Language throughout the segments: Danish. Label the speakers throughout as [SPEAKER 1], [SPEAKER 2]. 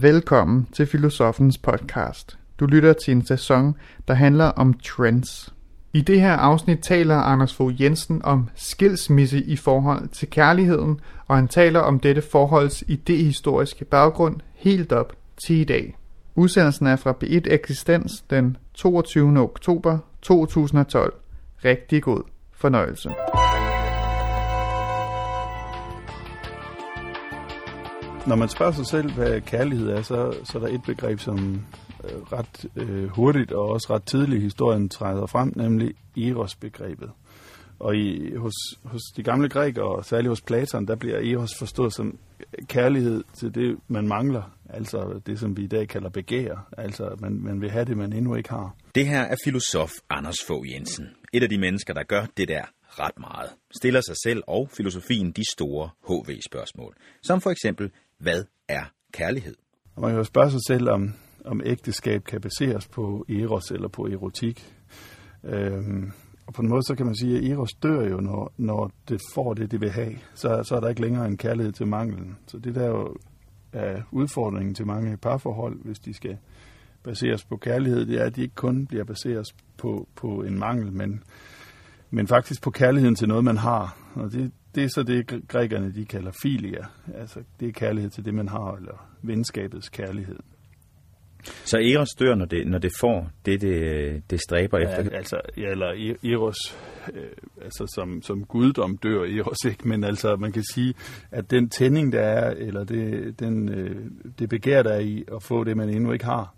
[SPEAKER 1] Velkommen til Filosofens podcast. Du lytter til en sæson, der handler om trends. I det her afsnit taler Anders Fogh Jensen om skilsmisse i forhold til kærligheden, og han taler om dette forholds idehistoriske baggrund helt op til i dag. Udsendelsen er fra B1 Eksistens den 22. oktober 2012. Rigtig god fornøjelse.
[SPEAKER 2] Når man spørger sig selv, hvad kærlighed er, så, så er der et begreb, som øh, ret øh, hurtigt og også ret tidligt i historien træder frem, nemlig eros-begrebet. Og i, hos, hos de gamle grækere, og særligt hos Platon, der bliver eros forstået som kærlighed til det, man mangler. Altså det, som vi i dag kalder begær. Altså man, man vil have det, man endnu ikke har.
[SPEAKER 3] Det her er filosof Anders Fogh Jensen. Et af de mennesker, der gør det der ret meget. Stiller sig selv og filosofien de store HV-spørgsmål. Som for eksempel, hvad er kærlighed?
[SPEAKER 2] Og man kan jo spørge sig selv, om, om ægteskab kan baseres på eros eller på erotik. Øhm, og på en måde så kan man sige, at eros dør jo, når, når det får det, det vil have. Så, så er der ikke længere en kærlighed til manglen. Så det der jo er udfordringen til mange parforhold, hvis de skal baseres på kærlighed, det er, at de ikke kun bliver baseret på, på en mangel, men, men faktisk på kærligheden til noget, man har. Og det, det er så det, grækerne de kalder filia. Altså, det er kærlighed til det, man har, eller venskabets kærlighed.
[SPEAKER 3] Så Eros dør, når det, når det får det, det, det stræber ja, efter?
[SPEAKER 2] Altså, ja, eller e- Eros, øh, altså som, som guddom dør Eros ikke, men altså man kan sige, at den tænding, der er, eller det, den, øh, det begær, der er i at få det, man endnu ikke har,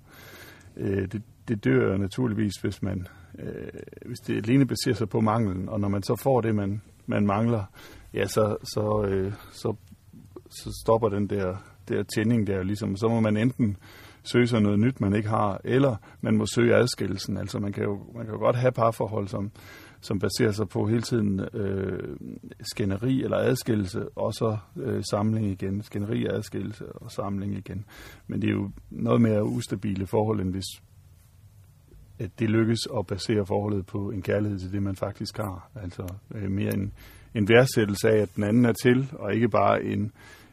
[SPEAKER 2] øh, det, det dør naturligvis, hvis man øh, hvis det alene baserer sig på manglen, og når man så får det, man, man mangler, ja, så, så, øh, så, så stopper den der, der tænding der ligesom. Så må man enten søge sig noget nyt, man ikke har, eller man må søge adskillelsen. Altså man kan jo, man kan jo godt have parforhold, som, som baserer sig på hele tiden øh, skænderi eller adskillelse, og så øh, samling igen. Skænderi, adskillelse og samling igen. Men det er jo noget mere ustabile forhold, end hvis at det lykkes at basere forholdet på en kærlighed til det, man faktisk har. Altså øh, mere en, en værdsættelse af, at den anden er til, og ikke bare en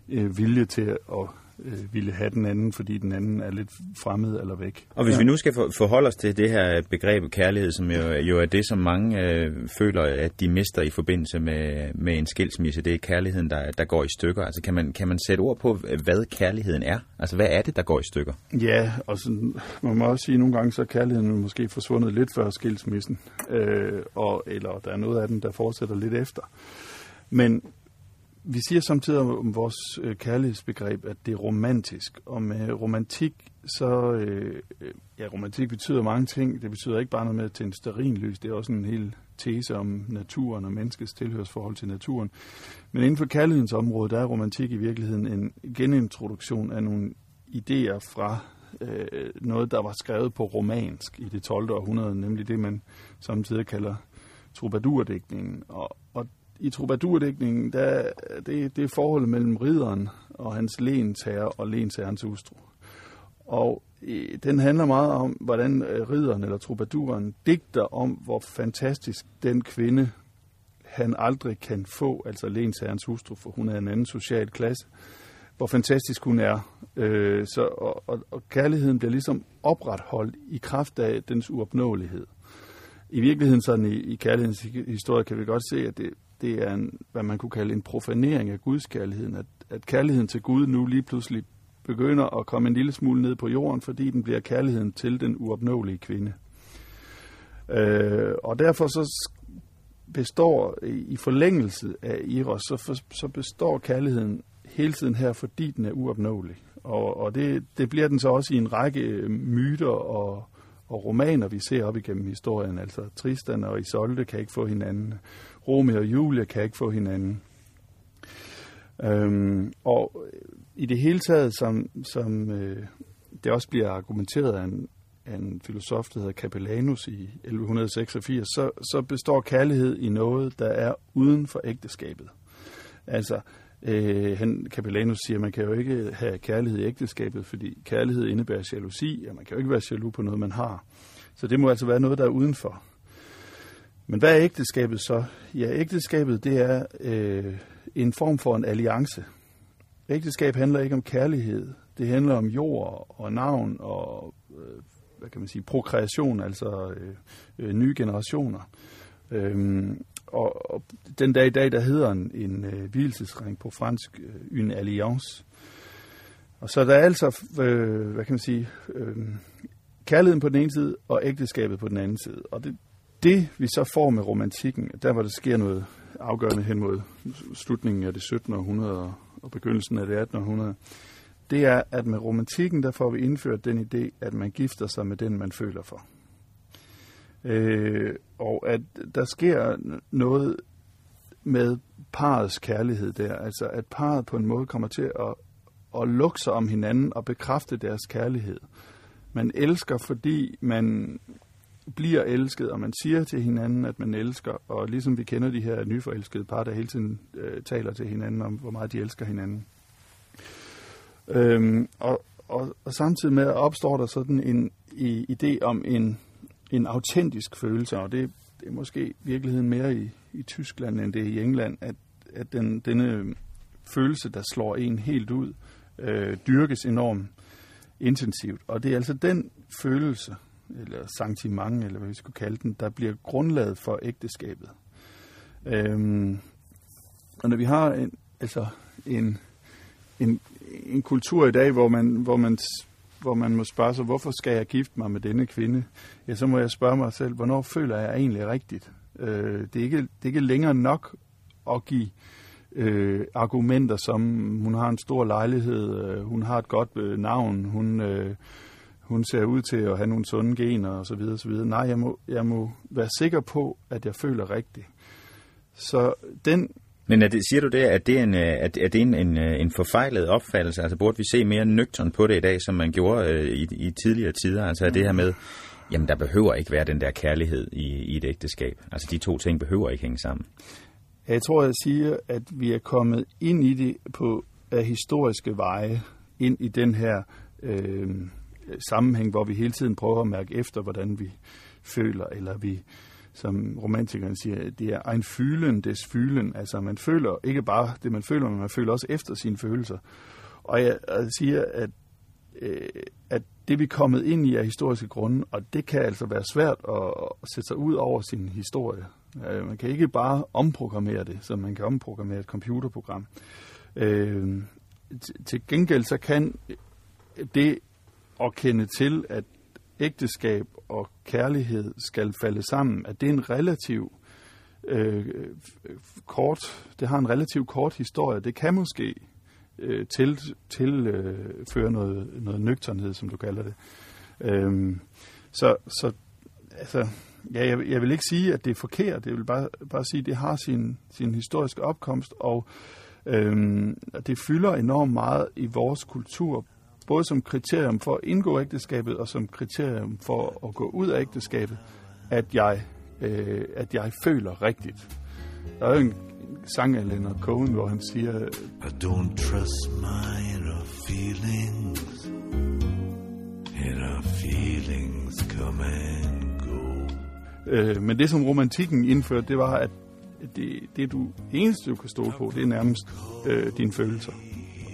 [SPEAKER 2] øh, vilje til at øh, ville have den anden, fordi den anden er lidt fremmed eller væk.
[SPEAKER 3] Og hvis ja. vi nu skal for, forholde os til det her begreb kærlighed, som jo, jo er det, som mange øh, føler, at de mister i forbindelse med, med en skilsmisse, det er kærligheden, der, der går i stykker. Altså kan man, kan man sætte ord på, hvad kærligheden er? Altså hvad er det, der går i stykker?
[SPEAKER 2] Ja, og så, man må også sige, at nogle gange så er kærligheden måske forsvundet lidt før skilsmissen, øh, og, eller der er noget af den, der fortsætter lidt efter. Men vi siger samtidig om vores øh, kærlighedsbegreb, at det er romantisk. Og med romantik, så... Øh, ja, romantik betyder mange ting. Det betyder ikke bare noget med til en sterinlys. Det er også en hel tese om naturen og menneskets tilhørsforhold til naturen. Men inden for kærlighedens område, der er romantik i virkeligheden en genintroduktion af nogle idéer fra øh, noget, der var skrevet på romansk i det 12. århundrede, nemlig det, man samtidig kalder troubadourdækningen. Og, og i troubadourdækningen, der, det, det er forholdet mellem ridderen og hans lentager og lensherrens hustru. Og øh, den handler meget om, hvordan øh, ridderen eller troubadouren digter om, hvor fantastisk den kvinde, han aldrig kan få, altså lensherrens hustru, for hun er en anden social klasse, hvor fantastisk hun er. Øh, så, og, og, og kærligheden bliver ligesom opretholdt i kraft af dens uopnåelighed. I virkeligheden sådan i, i kærlighedens historie kan vi godt se, at det, det er en, hvad man kunne kalde en profanering af Guds kærligheden. At, at kærligheden til Gud nu lige pludselig begynder at komme en lille smule ned på jorden, fordi den bliver kærligheden til den uopnåelige kvinde. Øh, og derfor så består i forlængelse af Eros, så, for, så består kærligheden hele tiden her, fordi den er uopnåelig. Og, og det, det bliver den så også i en række øh, myter og, og romaner, vi ser op igennem historien. Altså Tristan og Isolde kan ikke få hinanden. Romeo og Julie kan ikke få hinanden. Øhm, og i det hele taget, som, som øh, det også bliver argumenteret af en, af en filosof, der hedder Capellanus i 1186, så, så består kærlighed i noget, der er uden for ægteskabet. Altså, øh, han, Capellanus siger, at man kan jo ikke have kærlighed i ægteskabet, fordi kærlighed indebærer jalousi, og man kan jo ikke være jaloux på noget, man har. Så det må altså være noget, der er udenfor. Men hvad er ægteskabet så? Ja, ægteskabet det er øh, en form for en alliance. Ægteskab handler ikke om kærlighed. det handler om jord og navn og øh, hvad kan man sige, prokreation, altså øh, øh, nye generationer. Øhm, og, og den dag i dag, der hedder en, en øh, hvilesesring på fransk øh, une alliance. Og så der er altså, øh, hvad kan man sige, øh, kærligheden på den ene side og ægteskabet på den anden side. Og det, det vi så får med romantikken, der hvor der sker noget afgørende hen mod slutningen af det 17. århundrede og begyndelsen af det 18. århundrede, det er, at med romantikken, der får vi indført den idé, at man gifter sig med den, man føler for. Øh, og at der sker noget med parets kærlighed der, altså at parret på en måde kommer til at, at lukke sig om hinanden og bekræfte deres kærlighed. Man elsker, fordi man bliver elsket, og man siger til hinanden, at man elsker, og ligesom vi kender de her nyforelskede par, der hele tiden øh, taler til hinanden om, hvor meget de elsker hinanden. Øhm, og, og, og samtidig med opstår der sådan en i, idé om en, en autentisk følelse, og det, det er måske virkeligheden mere i, i Tyskland, end det er i England, at, at den, denne følelse, der slår en helt ud, øh, dyrkes enormt intensivt. Og det er altså den følelse, eller sentiment, eller hvad vi skulle kalde den, der bliver grundlaget for ægteskabet. Øhm, og når vi har en, altså en, en, en kultur i dag, hvor man, hvor man hvor man må spørge sig, hvorfor skal jeg gifte mig med denne kvinde? Ja, så må jeg spørge mig selv, hvornår føler jeg egentlig rigtigt? Øh, det, er ikke, det er ikke længere nok at give øh, argumenter som, hun har en stor lejlighed, øh, hun har et godt øh, navn, hun, øh, hun ser ud til at have nogle sunde gener osv. osv. Nej, jeg må, jeg må være sikker på, at jeg føler rigtigt. Så den
[SPEAKER 3] men er det, siger du det, at det er en, at, er det en, en, en forfejlet opfattelse? Altså burde vi se mere nøgtern på det i dag, som man gjorde øh, i, i tidligere tider? Altså er det her med, jamen der behøver ikke være den der kærlighed i, i et ægteskab. Altså de to ting behøver ikke hænge sammen.
[SPEAKER 2] Jeg tror, jeg siger, at vi er kommet ind i det på af historiske veje, ind i den her øh, sammenhæng, hvor vi hele tiden prøver at mærke efter, hvordan vi føler, eller vi som romantikeren siger, det er en fylen des fylen. Altså man føler ikke bare det, man føler, men man føler også efter sine følelser. Og jeg, jeg siger, at, øh, at det vi er kommet ind i er historiske grunde, og det kan altså være svært at, at sætte sig ud over sin historie. Øh, man kan ikke bare omprogrammere det, som man kan omprogrammere et computerprogram. Øh, til gengæld så kan det at kende til, at ægteskab og kærlighed skal falde sammen, at det er en relativ øh, kort, det har en relativ kort historie. Det kan måske øh, til, tilføre øh, noget, noget nøgternhed, som du kalder det. Øhm, så, så altså, ja, jeg, jeg vil ikke sige, at det er forkert. Jeg vil bare, bare sige, at det har sin, sin historiske opkomst, og øhm, det fylder enormt meget i vores kultur, både som kriterium for at indgå ægteskabet og som kriterium for at gå ud af ægteskabet, at jeg, øh, at jeg føler rigtigt. Der er jo en sang af Leonard Cohen, hvor han siger, I don't trust my inner feelings Inner feelings come and go øh, Men det, som romantikken indførte, det var, at det, det du eneste, du kan stole på, det er nærmest øh, dine følelser.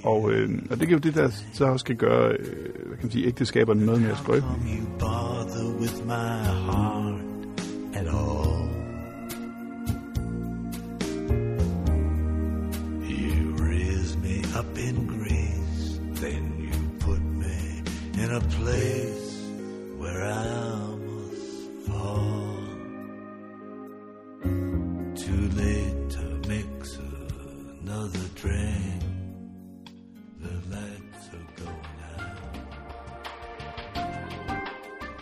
[SPEAKER 2] Og, øh, og det er jo det, der så også skal gøre øh, hvad kan man sige, ægteskaberne noget mere skrøbelige. up in grace, then you put me in a place where I must fall. Too late to mix another drink.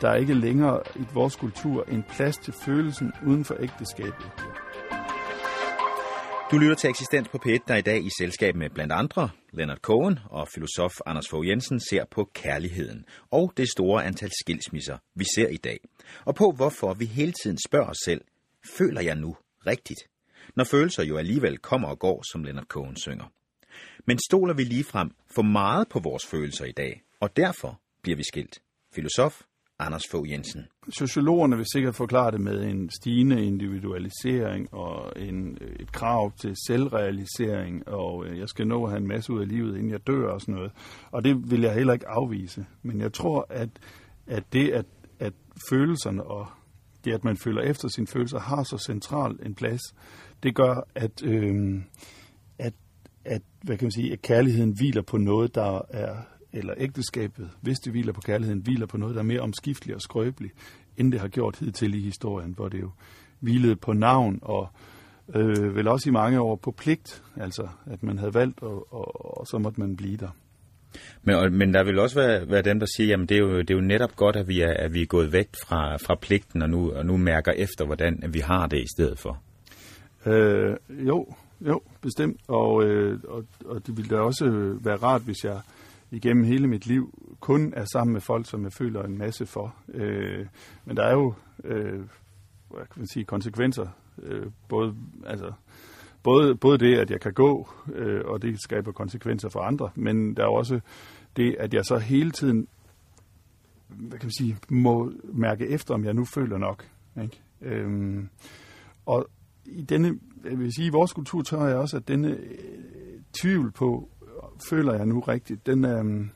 [SPEAKER 2] Der er ikke længere i vores kultur en plads til følelsen uden for ægteskabet.
[SPEAKER 3] Du lytter til Eksistens på P1, der i dag i selskab med blandt andre Leonard Cohen og filosof Anders Fogh Jensen ser på kærligheden og det store antal skilsmisser, vi ser i dag. Og på hvorfor vi hele tiden spørger os selv, føler jeg nu rigtigt? Når følelser jo alligevel kommer og går, som Leonard Cohen synger. Men stoler vi lige frem for meget på vores følelser i dag, og derfor bliver vi skilt. Filosof Anders Fogh Jensen.
[SPEAKER 2] Sociologerne vil sikkert forklare det med en stigende individualisering og en, øh, et krav til selvrealisering, og øh, jeg skal nå at have en masse ud af livet, inden jeg dør og sådan noget. Og det vil jeg heller ikke afvise. Men jeg tror, at, at det, at, at følelserne og det, at man føler efter sine følelser, har så central en plads, det gør, at, øh, at, at, hvad kan man sige, at kærligheden hviler på noget, der er eller ægteskabet, hvis det hviler på kærligheden, hviler på noget, der er mere omskifteligt og skrøbeligt, end det har gjort hidtil i historien, hvor det jo hvilede på navn og øh, vel også i mange år på pligt, altså at man havde valgt, og, og, og så måtte man blive der.
[SPEAKER 3] Men, og, men der vil også være, være dem, der siger, jamen det er, jo, det er jo netop godt, at vi er, at vi er gået væk fra, fra pligten, og nu, og nu mærker efter, hvordan vi har det i stedet for.
[SPEAKER 2] Øh, jo, jo, bestemt. Og, øh, og, og det ville da også være rart, hvis jeg igennem hele mit liv kun er sammen med folk, som jeg føler en masse for. Øh, men der er jo øh, hvad kan man sige, konsekvenser. Øh, både, altså, både, både det, at jeg kan gå, øh, og det skaber konsekvenser for andre, men der er også det, at jeg så hele tiden hvad kan man sige, må mærke efter, om jeg nu føler nok. Ikke? Øhm, og i denne, jeg vil sige, i vores kultur tror jeg også, at denne øh, tvivl på, føler jeg nu rigtigt, den, øh,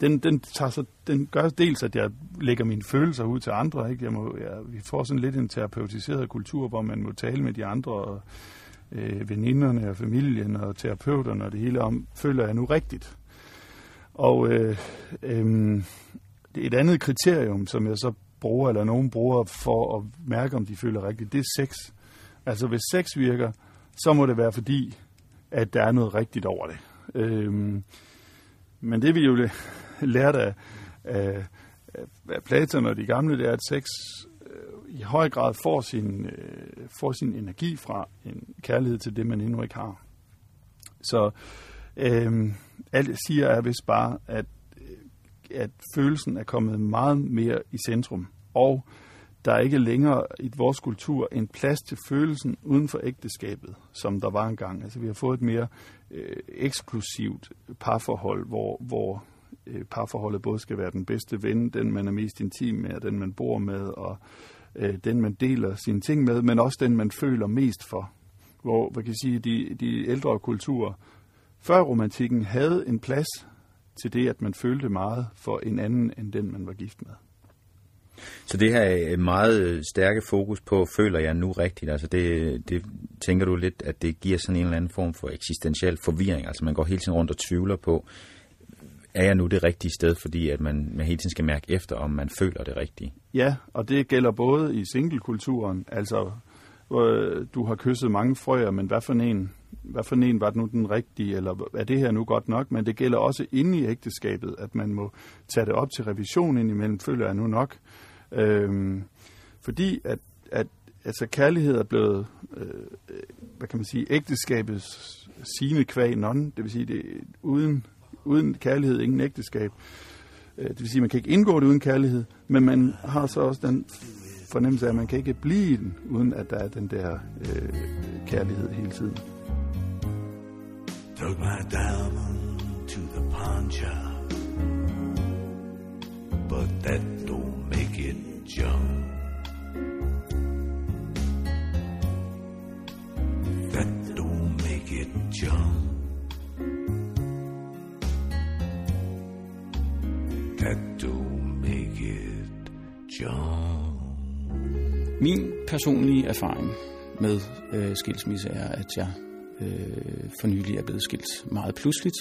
[SPEAKER 2] den, den, tager så, den gør dels, at jeg lægger mine følelser ud til andre. Ikke? Jeg må, jeg, vi får sådan lidt en terapeutiseret kultur, hvor man må tale med de andre, og, øh, veninderne og familien og terapeuterne og det hele om, føler jeg nu rigtigt. Og øh, øh, et andet kriterium, som jeg så bruger, eller nogen bruger for at mærke, om de føler rigtigt, det er sex. Altså hvis sex virker, så må det være fordi, at der er noget rigtigt over det. Øhm, men det vi jo lærte af, af, af Platon og de gamle, det er, at sex øh, i høj grad får sin, øh, får sin energi fra en kærlighed til det, man endnu ikke har. Så øhm, alt siger er vist bare, at, øh, at følelsen er kommet meget mere i centrum, og der er ikke længere i vores kultur en plads til følelsen uden for ægteskabet, som der var engang. Altså vi har fået et mere øh, eksklusivt parforhold, hvor, hvor øh, parforholdet både skal være den bedste ven, den man er mest intim med, og den man bor med, og øh, den man deler sine ting med, men også den man føler mest for. Hvor man kan sige, de, de ældre kulturer før romantikken havde en plads til det, at man følte meget for en anden end den, man var gift med.
[SPEAKER 3] Så det her er meget stærke fokus på, føler jeg nu rigtigt? Altså det, det tænker du lidt, at det giver sådan en eller anden form for eksistentiel forvirring? Altså man går hele tiden rundt og tvivler på, er jeg nu det rigtige sted, fordi at man, man hele tiden skal mærke efter, om man føler det rigtige?
[SPEAKER 2] Ja, og det gælder både i singlekulturen, altså øh, du har kysset mange frøer, men hvad for en, hvad for en var det nu den rigtige, eller er det her nu godt nok? Men det gælder også inde i ægteskabet, at man må tage det op til revision indimellem, føler jeg nu nok. Øhm, fordi at, at altså kærlighed er blevet, øh, hvad kan man sige, ægteskabets sine kvæg non, det vil sige, det uden, uden kærlighed ingen ægteskab. Øh, det vil sige, man kan ikke indgå det uden kærlighed, men man har så også den fornemmelse af, at man kan ikke blive i den, uden at der er den der øh, kærlighed hele tiden. Took my diamond to the pawn shop, but that don't make it junk. That don't make it junk. That don't make it junk.
[SPEAKER 4] Min personlige erfaring med øh, skilsmisse er, at jeg øh, for nylig er blevet skilt meget pludseligt.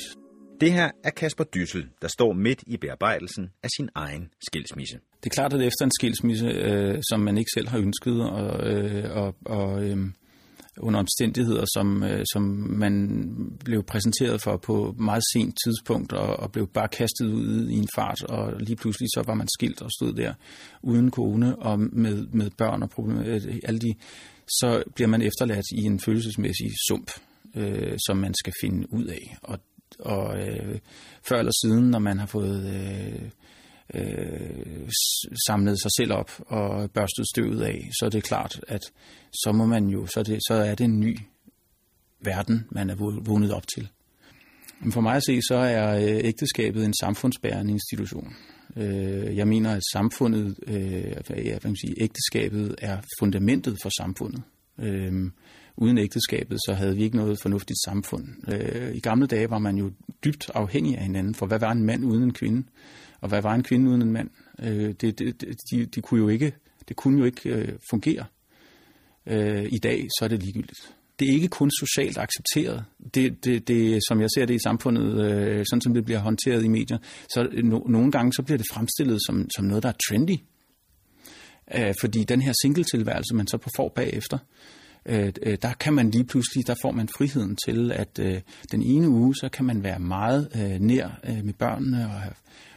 [SPEAKER 3] Det her er Kasper Dyssel, der står midt i bearbejdelsen af sin egen skilsmisse.
[SPEAKER 4] Det er klart, at efter en skilsmisse, øh, som man ikke selv har ønsket, og, øh, og, og øh, under omstændigheder, som, øh, som man blev præsenteret for på meget sent tidspunkt, og, og blev bare kastet ud i en fart, og lige pludselig så var man skilt og stod der uden kone og med, med børn og problemer, øh, alle de, så bliver man efterladt i en følelsesmæssig sump, øh, som man skal finde ud af. Og, og øh, før eller siden, når man har fået øh, øh, samlet sig selv op og børstet støvet af, så er det klart, at så må man jo, så er det, så er det en ny verden, man er vundet op til. Men for mig at se, så er øh, ægteskabet en samfundsbærende institution. Øh, jeg mener, at samfundet, øh, ja, hvad man sige, ægteskabet er fundamentet for samfundet. Øh, uden ægteskabet, så havde vi ikke noget fornuftigt samfund. Øh, I gamle dage var man jo dybt afhængig af hinanden, for hvad var en mand uden en kvinde? Og hvad var en kvinde uden en mand? Øh, det, det, de, de kunne jo ikke, det kunne jo ikke øh, fungere. Øh, I dag så er det ligegyldigt. Det er ikke kun socialt accepteret. Det, det, det, som jeg ser det i samfundet, øh, sådan som det bliver håndteret i medier, så no, nogle gange så bliver det fremstillet som, som noget, der er trendy. Øh, fordi den her single-tilværelse, man så får bagefter, Øh, øh, der kan man lige pludselig, der får man friheden til, at øh, den ene uge, så kan man være meget øh, nær øh, med børnene og,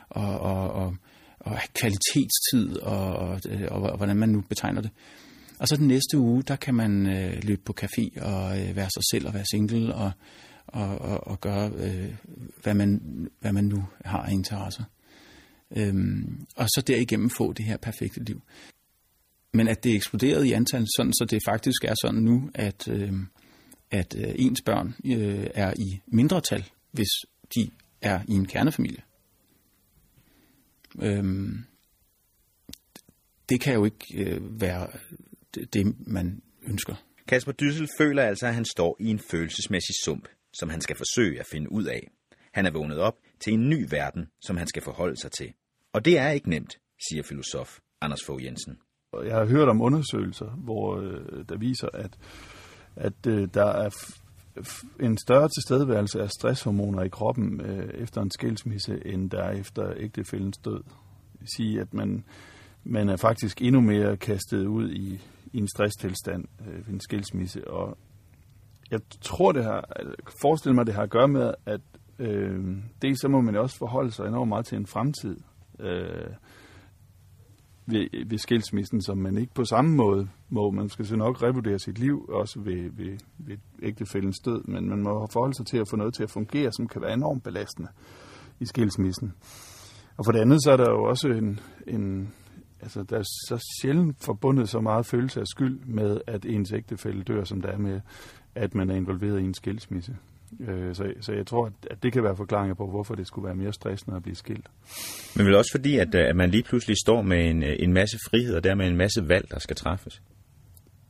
[SPEAKER 4] og, og, og, og have kvalitetstid og, og, øh, og, og hvordan man nu betegner det. Og så den næste uge, der kan man øh, løbe på café og øh, være sig selv og være single og, og, og, og gøre, øh, hvad, man, hvad man nu har af interesser. Øhm, og så derigennem få det her perfekte liv. Men at det eksploderede i antal, sådan, så det faktisk er sådan nu, at, øh, at øh, ens børn øh, er i mindretal, hvis de er i en kernefamilie. Øh, det kan jo ikke øh, være det, det, man ønsker.
[SPEAKER 3] Kasper Dyssel føler altså, at han står i en følelsesmæssig sump, som han skal forsøge at finde ud af. Han er vågnet op til en ny verden, som han skal forholde sig til. Og det er ikke nemt, siger filosof Anders Fogh Jensen.
[SPEAKER 2] Jeg har hørt om undersøgelser, hvor øh, der viser, at, at øh, der er en større tilstedeværelse af stresshormoner i kroppen øh, efter en skilsmisse, end der er efter ægtefældens død. Det vil sige, at man, man er faktisk endnu mere kastet ud i, i en stresstilstand øh, ved en skilsmisse. Og jeg tror, det har, forestil mig, det har at gøre med, at øh, det så må man også forholde sig enormt meget til en fremtid. Øh, ved, ved skilsmissen, som man ikke på samme måde må. Man skal så nok revurdere sit liv, også ved, ved, ved ægtefællens død, men man må forholde sig til at få noget til at fungere, som kan være enormt belastende i skilsmissen. Og for det andet, så er der jo også en, en altså der er så sjældent forbundet så meget følelse af skyld med, at ens ægtefælle dør, som der er med, at man er involveret i en skilsmisse. Øh, så, så jeg tror, at det kan være forklaringer på, hvorfor det skulle være mere stressende at blive skilt.
[SPEAKER 3] Men vel også fordi, at, at man lige pludselig står med en, en masse frihed, og dermed en masse valg, der skal træffes.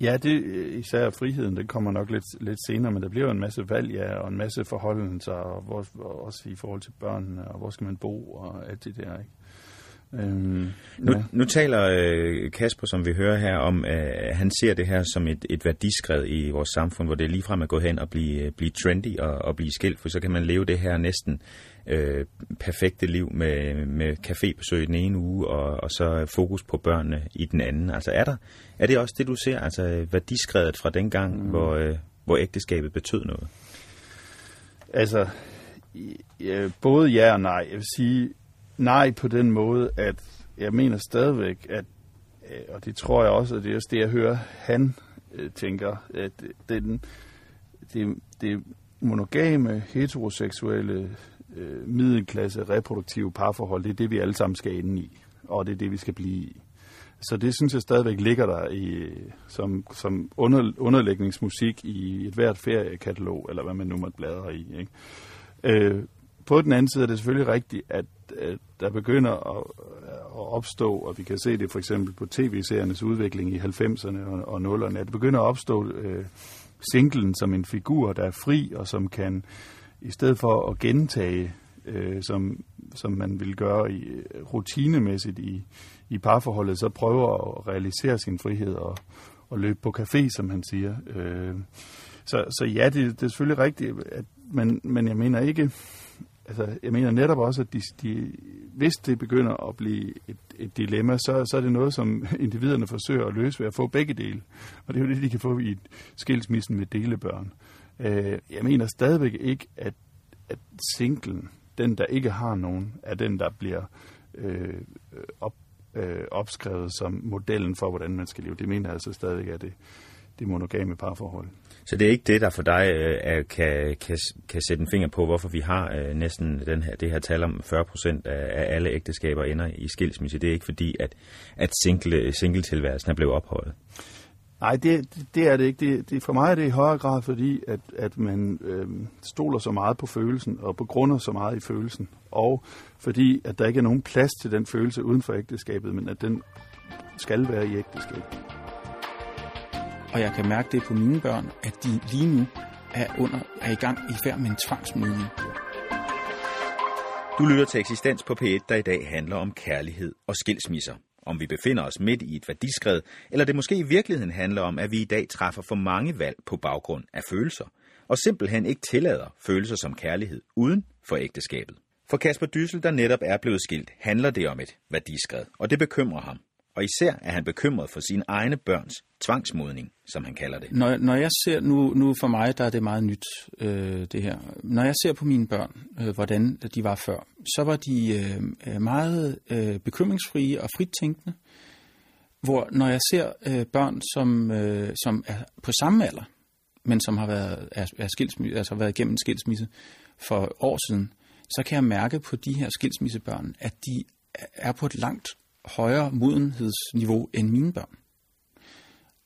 [SPEAKER 2] Ja, det, især friheden, det kommer nok lidt, lidt senere, men der bliver jo en masse valg, ja, og en masse forholdelser, og hvor, og også i forhold til børnene, og hvor skal man bo, og alt det der, ikke?
[SPEAKER 3] Øhm, nu, ja. nu taler øh, Kasper, som vi hører her, om, øh, han ser det her som et, et værdiskred i vores samfund, hvor det er ligefrem at gå hen og blive, øh, blive trendy og, og blive skilt, for så kan man leve det her næsten øh, perfekte liv med, med cafébesøg den ene uge, og, og så fokus på børnene i den anden. Altså er, der, er det også det, du ser, altså værdiskredet fra den gang, mm. hvor, øh, hvor ægteskabet betød noget?
[SPEAKER 2] Altså, både ja og nej. Jeg vil sige, nej på den måde, at jeg mener stadigvæk, at, øh, og det tror jeg også, at det er også det, jeg hører, han øh, tænker, at den, det, det monogame, heteroseksuelle, øh, middelklasse, reproduktive parforhold, det er det, vi alle sammen skal ind i, og det er det, vi skal blive i. Så det synes jeg stadigvæk ligger der i, øh, som, som under, underlægningsmusik i et hvert feriekatalog, eller hvad man nu måtte bladre i. Ikke? Øh, på den anden side er det selvfølgelig rigtigt, at, at der begynder at, øh, at opstå, og vi kan se det for eksempel på tv-seriernes udvikling i 90'erne og, og 0'erne, at det begynder at opstå øh, singlen som en figur, der er fri, og som kan, i stedet for at gentage, øh, som, som man vil gøre i, øh, rutinemæssigt i, i parforholdet, så prøver at realisere sin frihed og, og løbe på café, som han siger. Øh, så, så ja, det, det er selvfølgelig rigtigt, at, men, men jeg mener ikke, altså, jeg mener netop også, at de, de, hvis det begynder at blive et, et dilemma, så, så er det noget, som individerne forsøger at løse ved at få begge dele. Og det er jo det, de kan få i et skilsmissen med delebørn. Øh, jeg mener stadigvæk ikke, at, at singlen, den der ikke har nogen, er den, der bliver øh, op, øh, opskrevet som modellen for, hvordan man skal leve. Det mener jeg altså stadigvæk er det, det monogame parforhold.
[SPEAKER 3] Så det er ikke det, der for dig øh, kan, kan, kan sætte en finger på, hvorfor vi har øh, næsten den her, det her tal om 40 procent af, af alle ægteskaber ender i skilsmisse. Det er ikke fordi, at, at single, singletilværelsen er blevet ophøjet.
[SPEAKER 2] Nej, det, det er det ikke. Det, det, for mig er det i højere grad fordi, at, at man øh, stoler så meget på følelsen, og begrunder så meget i følelsen, og fordi, at der ikke er nogen plads til den følelse uden for ægteskabet, men at den skal være i ægteskabet.
[SPEAKER 4] Og jeg kan mærke det på mine børn, at de lige nu er, under, er i gang i færd med en tvangsmødning.
[SPEAKER 3] Du lytter til Eksistens på P1, der i dag handler om kærlighed og skilsmisser. Om vi befinder os midt i et værdiskred, eller det måske i virkeligheden handler om, at vi i dag træffer for mange valg på baggrund af følelser, og simpelthen ikke tillader følelser som kærlighed uden for ægteskabet. For Kasper Dyssel, der netop er blevet skilt, handler det om et værdiskred, og det bekymrer ham. Og især er han bekymret for sine egne børns tvangsmodning, som han kalder det.
[SPEAKER 4] Når, når jeg ser, nu, nu for mig, der er det meget nyt, øh, det her. Når jeg ser på mine børn, øh, hvordan de var før, så var de øh, øh meget øh, bekymringsfrie og frittænkende. Hvor når jeg ser øh, børn, som, øh, som er på samme alder, men som har været, er, er skilsmisse, altså været igennem en skilsmisse for år siden, så kan jeg mærke på de her skilsmissebørn, at de er på et langt højere modenhedsniveau end mine børn.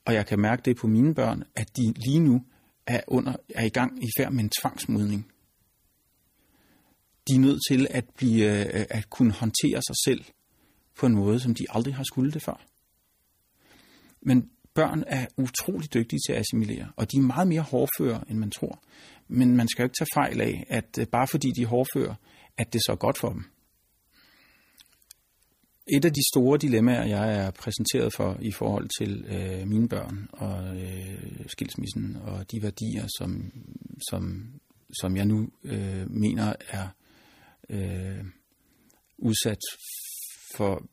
[SPEAKER 4] Og jeg kan mærke det på mine børn, at de lige nu er, under, er i gang i færd med en tvangsmodning. De er nødt til at, blive, øh, at kunne håndtere sig selv på en måde, som de aldrig har skulle det før. Men børn er utrolig dygtige til at assimilere, og de er meget mere hårdføre, end man tror. Men man skal jo ikke tage fejl af, at øh, bare fordi de er hårdføre, at det så er godt for dem. Et af de store dilemmaer, jeg er præsenteret for i forhold til øh, mine børn og øh, skilsmissen og de værdier, som, som, som jeg nu øh, mener er øh, udsat for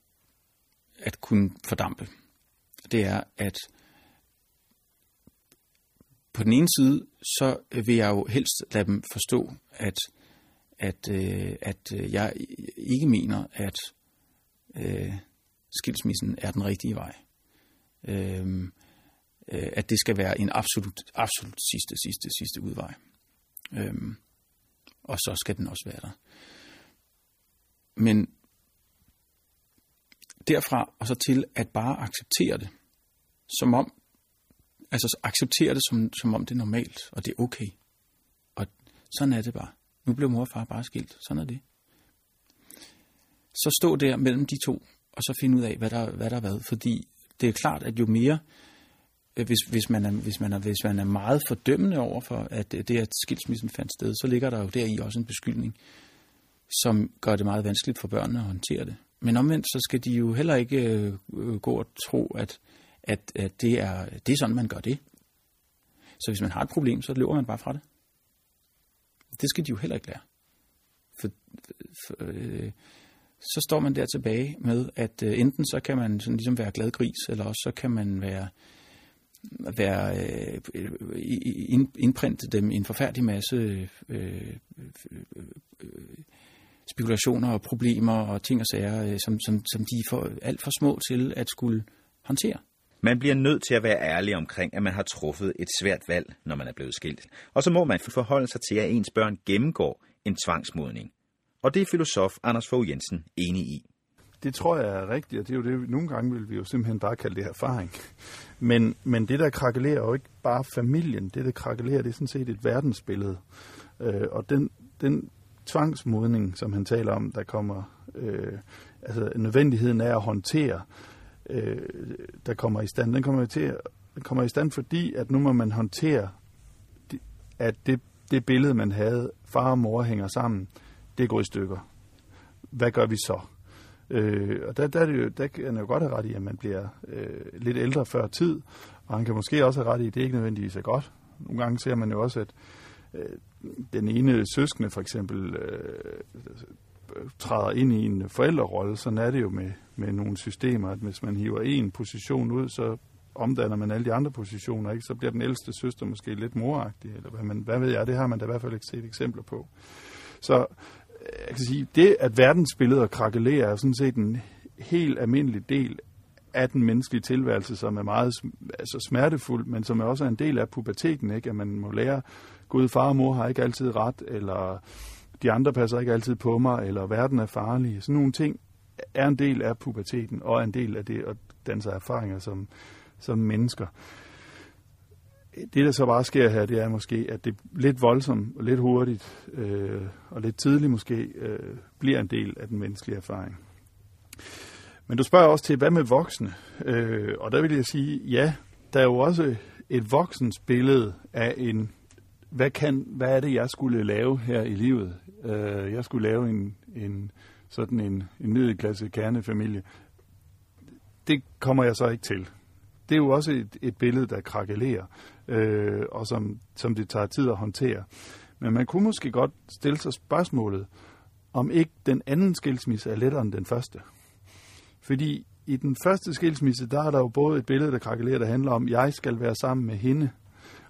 [SPEAKER 4] at kunne fordampe, det er, at på den ene side, så vil jeg jo helst lade dem forstå, at, at, øh, at jeg ikke mener, at øh, skilsmissen er den rigtige vej. Øh, øh, at det skal være en absolut, absolut sidste, sidste, sidste udvej. Øh, og så skal den også være der. Men derfra og så til at bare acceptere det, som om, altså acceptere det som, som om det er normalt, og det er okay. Og sådan er det bare. Nu blev mor og far bare skilt. Sådan er det så stå der mellem de to, og så finde ud af, hvad der, hvad der er hvad. Fordi det er klart, at jo mere, øh, hvis, hvis, man er, hvis, man er, hvis man er meget fordømmende over for, at øh, det at skilsmissen fandt sted, så ligger der jo deri også en beskyldning, som gør det meget vanskeligt for børnene at håndtere det. Men omvendt, så skal de jo heller ikke øh, gå og tro, at, at, at det, er, det er sådan, man gør det. Så hvis man har et problem, så løber man bare fra det. Det skal de jo heller ikke lære. For, for, øh, så står man der tilbage med, at øh, enten så kan man sådan ligesom være glad gris, eller også så kan man være, være øh, indprinte dem i en forfærdelig masse øh, øh, spekulationer og problemer og ting og sager, øh, som, som, som de er for, alt for små til at skulle håndtere.
[SPEAKER 3] Man bliver nødt til at være ærlig omkring, at man har truffet et svært valg, når man er blevet skilt. Og så må man forholde sig til, at ens børn gennemgår en tvangsmodning. Og det er filosof Anders Fogh Jensen enig i.
[SPEAKER 2] Det tror jeg er rigtigt, og det er jo det, nogle gange vil vi jo simpelthen bare kalde det erfaring. Men, men det, der krakelerer jo ikke bare familien, det, der krakelerer, det er sådan set et verdensbillede. Øh, og den, den tvangsmodning, som han taler om, der kommer, øh, altså nødvendigheden af at håndtere, øh, der kommer i stand, den kommer, til, den kommer i stand, fordi at nu må man håndtere, at det, det billede, man havde, far og mor hænger sammen, det går i stykker. Hvad gør vi så? Øh, og der, der, er det jo, der kan han jo godt have ret i, at man bliver øh, lidt ældre før tid, og han kan måske også have ret i, at det ikke nødvendigvis er godt. Nogle gange ser man jo også, at øh, den ene søskende for eksempel øh, træder ind i en forældrerolle. Sådan er det jo med, med nogle systemer, at hvis man hiver en position ud, så omdanner man alle de andre positioner, ikke? så bliver den ældste søster måske lidt moragtig, eller hvad, man, hvad ved jeg, det har man da i hvert fald ikke set eksempler på. Så jeg kan sige, det at verdensbilledet krakelerer er sådan set en helt almindelig del af den menneskelige tilværelse, som er meget altså smertefuld, men som er også en del af puberteten, ikke? at man må lære, Gud, far og mor har ikke altid ret, eller de andre passer ikke altid på mig, eller verden er farlig. Sådan nogle ting er en del af puberteten, og er en del af det at danse erfaringer som, som mennesker det, der så bare sker her, det er måske, at det lidt voldsomt og lidt hurtigt øh, og lidt tidligt måske øh, bliver en del af den menneskelige erfaring. Men du spørger også til, hvad med voksne? Øh, og der vil jeg sige, ja, der er jo også et voksens billede af en, hvad, kan, hvad er det, jeg skulle lave her i livet? Øh, jeg skulle lave en, en sådan en, en middelklasse kernefamilie. Det kommer jeg så ikke til. Det er jo også et, et billede, der krakelerer, øh, og som, som det tager tid at håndtere. Men man kunne måske godt stille sig spørgsmålet, om ikke den anden skilsmisse er lettere end den første. Fordi i den første skilsmisse, der er der jo både et billede, der krakelerer, der handler om, at jeg skal være sammen med hende,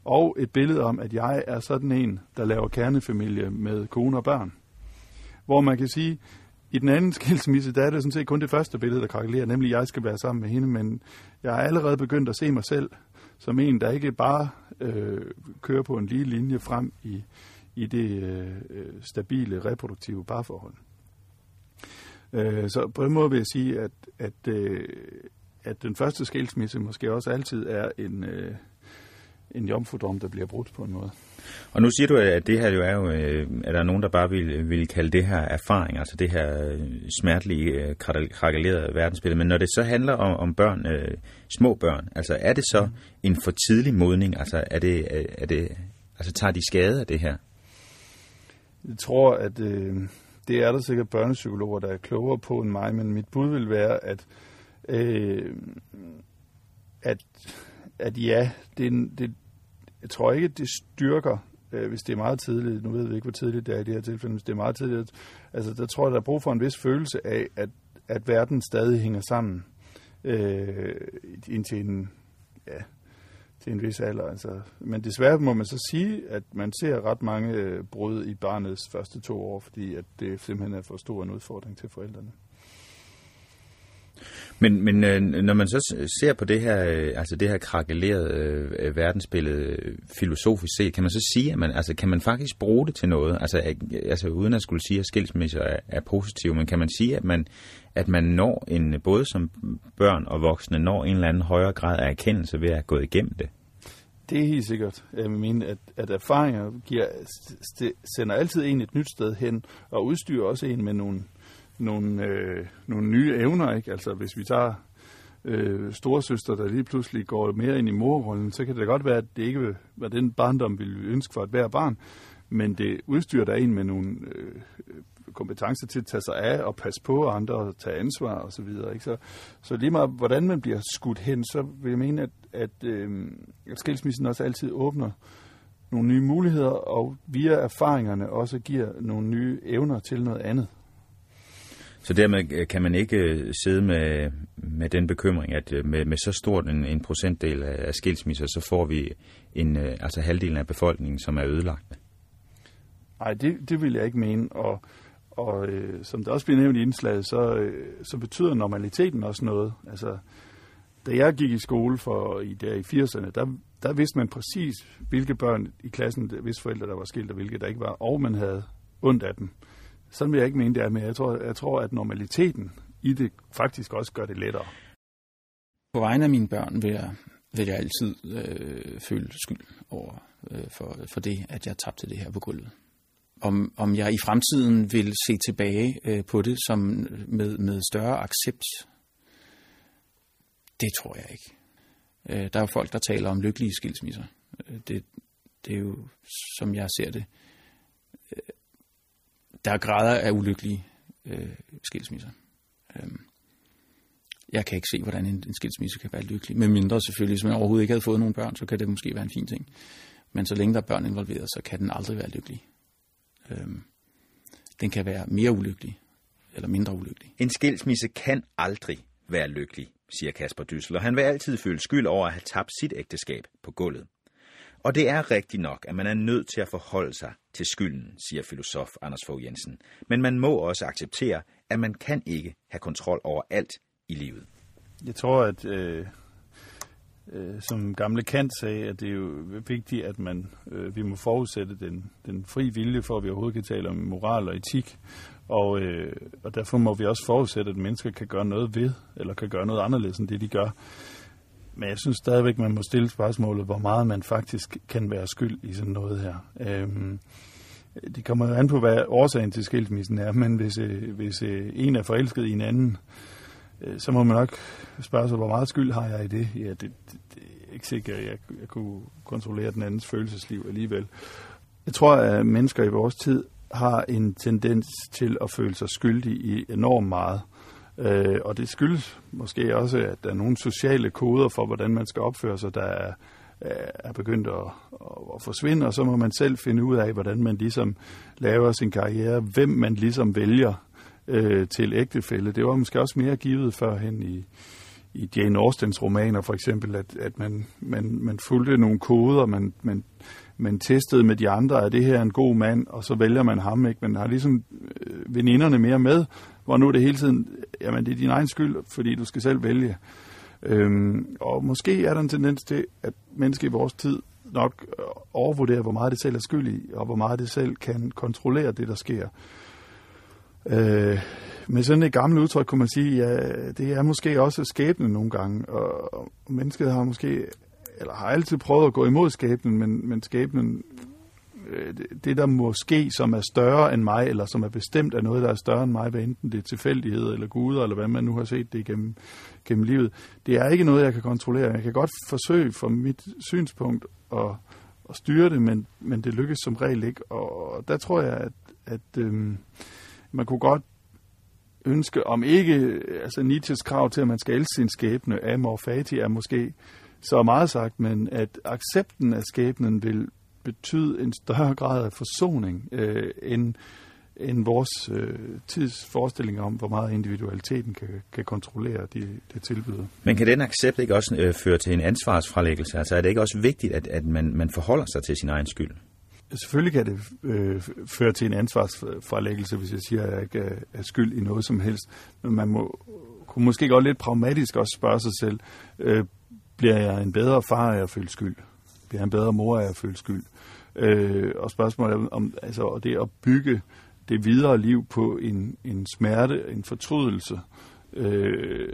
[SPEAKER 2] og et billede om, at jeg er sådan en, der laver kernefamilie med kone og børn. Hvor man kan sige, i den anden skilsmisse, der er det sådan set kun det første billede, der krakelerer, nemlig at jeg skal være sammen med hende, men jeg er allerede begyndt at se mig selv som en, der ikke bare øh, kører på en lige linje frem i, i det øh, øh stabile, reproduktive parforhold. Øh, så på den måde vil jeg sige, at, at, øh, at den første skilsmisse måske også altid er en, øh, en jomfrudom, der bliver brudt på en måde.
[SPEAKER 3] Og nu siger du, at det her jo er jo, øh, at der er nogen, der bare vil, vil kalde det her erfaring, altså det her øh, smertelige, øh, krakelerede verdensbillede. Men når det så handler om, om børn, øh, små børn, altså er det så en for tidlig modning? Altså er det, er det, altså tager de skade af det her?
[SPEAKER 2] Jeg tror, at øh, det er der sikkert børnepsykologer, der er klogere på end mig, men mit bud vil være, at, øh, at, at ja, det, det, jeg tror ikke, det styrker, øh, hvis det er meget tidligt. Nu ved vi ikke, hvor tidligt det er i det her tilfælde, hvis det er meget tidligt. Altså, der tror jeg, der er brug for en vis følelse af, at, at verden stadig hænger sammen øh, indtil en, ja, til en vis alder. Altså. Men desværre må man så sige, at man ser ret mange øh, brud i barnets første to år, fordi at det simpelthen er for stor en udfordring til forældrene.
[SPEAKER 3] Men, men øh, når man så ser på det her, øh, altså det her krakelerede øh, øh, verdensbillede øh, filosofisk set, kan man så sige, at man, altså, kan man faktisk bruge det til noget? Altså, altså uden at skulle sige, at skilsmisser er, er positive, men kan man sige, at man, at man når en, både som børn og voksne, når en eller anden højere grad af erkendelse ved at have gået igennem det?
[SPEAKER 2] Det er helt sikkert. Jeg mener, at, at erfaringer giver, sender altid en et nyt sted hen, og udstyrer også en med nogle, nogle, øh, nogle nye evner. Ikke? Altså hvis vi tager øh, storesøster, der lige pludselig går mere ind i morrollen, så kan det godt være, at det ikke var den barndom, vi ville ønske for et hver barn, men det udstyrer der en med nogle øh, kompetencer til at tage sig af og passe på andre og tage ansvar osv. Så, videre, ikke? så, så lige meget, hvordan man bliver skudt hen, så vil jeg mene, at, at, øh, at skilsmissen også altid åbner nogle nye muligheder, og via erfaringerne også giver nogle nye evner til noget andet.
[SPEAKER 3] Så dermed øh, kan man ikke øh, sidde med, med den bekymring, at øh, med, med så stort en, en procentdel af skilsmisser, så får vi en, altså halvdelen af befolkningen, som er ødelagt.
[SPEAKER 2] Nej, det, det vil jeg ikke mene. Og, og øh, som der også bliver nævnt i indslaget, så, øh, så betyder normaliteten også noget. Altså, da jeg gik i skole for i der i 80'erne, der, der vidste man præcis, hvilke børn i klassen, hvis forældre der var skilt, og hvilke der ikke var, og man havde ondt af dem. Sådan vil jeg ikke mene det er, men jeg tror, jeg tror, at normaliteten i det faktisk også gør det lettere.
[SPEAKER 4] På vegne af mine børn vil jeg, vil jeg altid øh, føle skyld over øh, for, for det, at jeg tabte det her på gulvet. Om, om jeg i fremtiden vil se tilbage øh, på det som med, med større accept, det tror jeg ikke. Øh, der er jo folk, der taler om lykkelige skilsmisser. Øh, det, det er jo, som jeg ser det, øh, der er grader af ulykkelige øh, skilsmisser. Øh, jeg kan ikke se, hvordan en, en skilsmisse kan være lykkelig. Med mindre selvfølgelig, hvis man overhovedet ikke havde fået nogen børn, så kan det måske være en fin ting. Men så længe der er børn involveret, så kan den aldrig være lykkelig. Øhm, den kan være mere ulykkelig, eller mindre ulykkelig.
[SPEAKER 3] En skilsmisse kan aldrig være lykkelig, siger Kasper Dyssel, og han vil altid føle skyld over at have tabt sit ægteskab på gulvet. Og det er rigtigt nok, at man er nødt til at forholde sig til skylden, siger filosof Anders Fogh Jensen. Men man må også acceptere, at man kan ikke have kontrol over alt i livet.
[SPEAKER 2] Jeg tror, at øh, øh, som gamle Kant sagde, at det er jo vigtigt, at man øh, vi må forudsætte den, den fri vilje, for at vi overhovedet kan tale om moral og etik. Og, øh, og derfor må vi også forudsætte, at mennesker kan gøre noget ved, eller kan gøre noget anderledes end det, de gør men jeg synes stadigvæk, man må stille spørgsmålet, hvor meget man faktisk kan være skyld i sådan noget her. Øhm, det kommer jo an på, hvad årsagen til skilsmissen er, men hvis, øh, hvis øh, en er forelsket i en anden, øh, så må man nok spørge sig, hvor meget skyld har jeg i det? Ja, det, det, det er ikke sikkert, at jeg, jeg kunne kontrollere den andens følelsesliv alligevel. Jeg tror, at mennesker i vores tid har en tendens til at føle sig skyldige i enormt meget. Øh, og det skyldes måske også, at der er nogle sociale koder for, hvordan man skal opføre sig, der er, øh, er begyndt at, at forsvinde, og så må man selv finde ud af, hvordan man ligesom laver sin karriere, hvem man ligesom vælger øh, til ægtefælde. Det var måske også mere givet førhen i, i Jane Austens romaner for eksempel, at, at man, man, man fulgte nogle koder, man, man, man testede med de andre, at det her er en god mand, og så vælger man ham, ikke? Man har ligesom øh, veninderne mere med, hvor nu er det hele tiden, jamen det er din egen skyld, fordi du skal selv vælge. Øhm, og måske er der en tendens til, at mennesker i vores tid nok øh, overvurderer, hvor meget det selv er skyld i, og hvor meget det selv kan kontrollere det, der sker. Øh, med sådan et gammelt udtryk kunne man sige, ja, det er måske også skæbnen nogle gange, og, og mennesket har måske, eller har altid prøvet at gå imod skæbnen, men, men skæbnen Øh, det, der måske som er større end mig, eller som er bestemt af noget, der er større end mig, hvad enten det er tilfældighed eller guder, eller hvad man nu har set det gennem, gennem livet, det er ikke noget, jeg kan kontrollere. Jeg kan godt forsøge fra mit synspunkt at, at styre det, men, men det lykkes som regel ikke. Og der tror jeg, at, at øhm, man kunne godt ønske, om ikke altså Nietzsches krav til, at man skal elske sin skæbne, amor fati, er måske så meget sagt, men at accepten af skæbnen vil betyde en større grad af forsoning øh, end, end vores øh, tids forestilling om, hvor meget individualiteten kan, kan kontrollere de, det tilbyder.
[SPEAKER 3] Men kan den accept ikke også øh, føre til en ansvarsfralæggelse? Altså er det ikke også vigtigt, at, at man, man forholder sig til sin egen skyld?
[SPEAKER 2] Selvfølgelig kan det øh, føre til en ansvarsfralæggelse, hvis jeg siger, at jeg ikke er, er skyld i noget som helst. Men man må, kunne måske godt lidt pragmatisk også spørge sig selv, øh, bliver jeg en bedre far af at føle skyld? Bliver han bedre mor af at føle skyld. Øh, og spørgsmålet er, om altså, det at bygge det videre liv på en, en smerte, en fortrydelse, øh,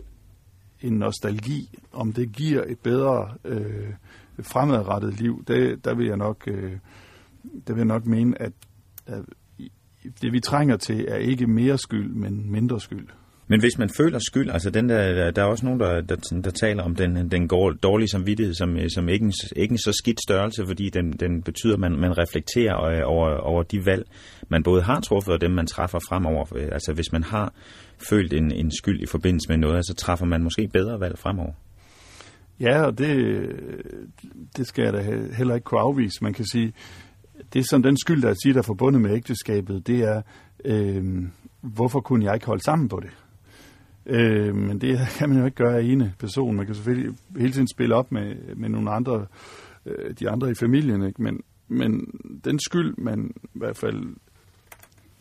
[SPEAKER 2] en nostalgi, om det giver et bedre øh, fremadrettet liv, det, der vil jeg nok, øh, der vil jeg nok mene, at, at det vi trænger til er ikke mere skyld, men mindre skyld.
[SPEAKER 3] Men hvis man føler skyld, altså den der, der er også nogen, der, der, der taler om den, den dårlige samvittighed som, øh, som ikke, en, ikke en så skidt størrelse, fordi den, den betyder, at man, man reflekterer øh, over, over de valg, man både har truffet og dem, man træffer fremover. Øh, altså hvis man har følt en, en skyld i forbindelse med noget, så træffer man måske bedre valg fremover.
[SPEAKER 2] Ja, og det, det skal jeg da heller ikke kunne afvise. Man kan sige, det som den skyld, der er, der er forbundet med ægteskabet, det er, øh, hvorfor kunne jeg ikke holde sammen på det? Øh, men det kan man jo ikke gøre af ene person. Man kan selvfølgelig hele tiden spille op med, med nogle andre, øh, de andre i familien, ikke? Men, men den skyld, man i hvert fald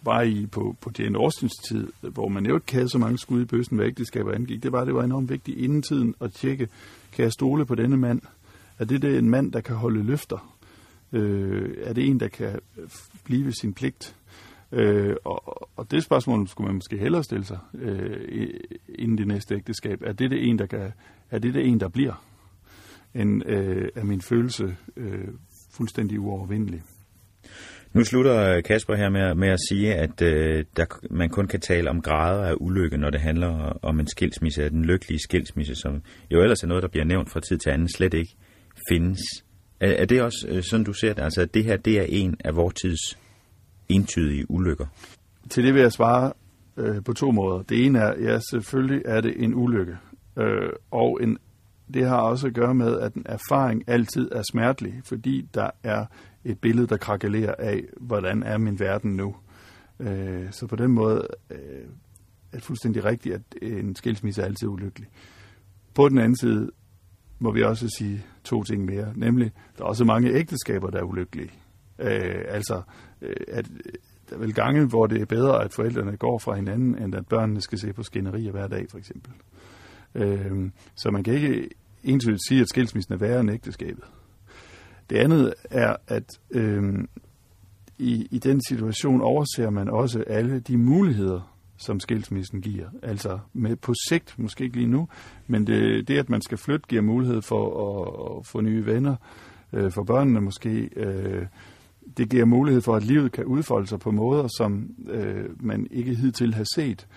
[SPEAKER 2] var i på, på Jane Austens tid, hvor man jo ikke havde så mange skud i bøssen, hvad ægteskaber angik, det var, det var enormt vigtigt inden tiden at tjekke, kan jeg stole på denne mand? Er det, det en mand, der kan holde løfter? Øh, er det en, der kan blive sin pligt? Øh, og, og det spørgsmål skulle man måske hellere stille sig øh, inden det næste ægteskab. Er det det en, der, kan, er det det en, der bliver? End øh, er min følelse øh, fuldstændig uovervindelig?
[SPEAKER 3] Nu slutter Kasper her med, med at sige, at øh, der, man kun kan tale om grader af ulykke, når det handler om en skilsmisse, den lykkelige skilsmisse, som jo ellers er noget, der bliver nævnt fra tid til anden, slet ikke findes. Er, er det også øh, sådan, du ser det? Altså, at det her det er en af vores tids entydige ulykker?
[SPEAKER 2] Til det vil jeg svare øh, på to måder. Det ene er, ja, selvfølgelig er det en ulykke. Øh, og en, det har også at gøre med, at en erfaring altid er smertelig, fordi der er et billede, der krakelerer af, hvordan er min verden nu. Øh, så på den måde øh, er det fuldstændig rigtigt, at en skilsmisse er altid ulykkelig. På den anden side må vi også sige to ting mere, nemlig, der er også mange ægteskaber, der er ulykkelige. Øh, altså, Øh, at øh, der er vel gange, hvor det er bedre, at forældrene går fra hinanden, end at børnene skal se på skænderier hver dag, for eksempel. Øh, så man kan ikke entydigt sige, at skilsmissen er værre end ægteskabet. Det andet er, at øh, i, i den situation overser man også alle de muligheder, som skilsmissen giver. Altså med på sigt, måske ikke lige nu, men det, det at man skal flytte, giver mulighed for at, at få nye venner, øh, for børnene måske. Øh, det giver mulighed for, at livet kan udfolde sig på måder, som øh, man ikke hidtil har set.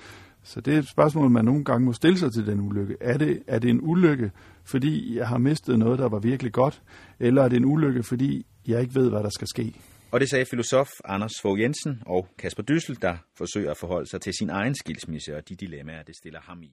[SPEAKER 2] Så det er et spørgsmål, man nogle gange må stille sig til den ulykke. Er det, er det en ulykke, fordi jeg har mistet noget, der var virkelig godt, eller er det en ulykke, fordi jeg ikke ved, hvad der skal ske?
[SPEAKER 3] Og det sagde filosof Anders Fogh Jensen og Kasper Dyssel, der forsøger at forholde sig til sin egen skilsmisse og de dilemmaer, det stiller ham i.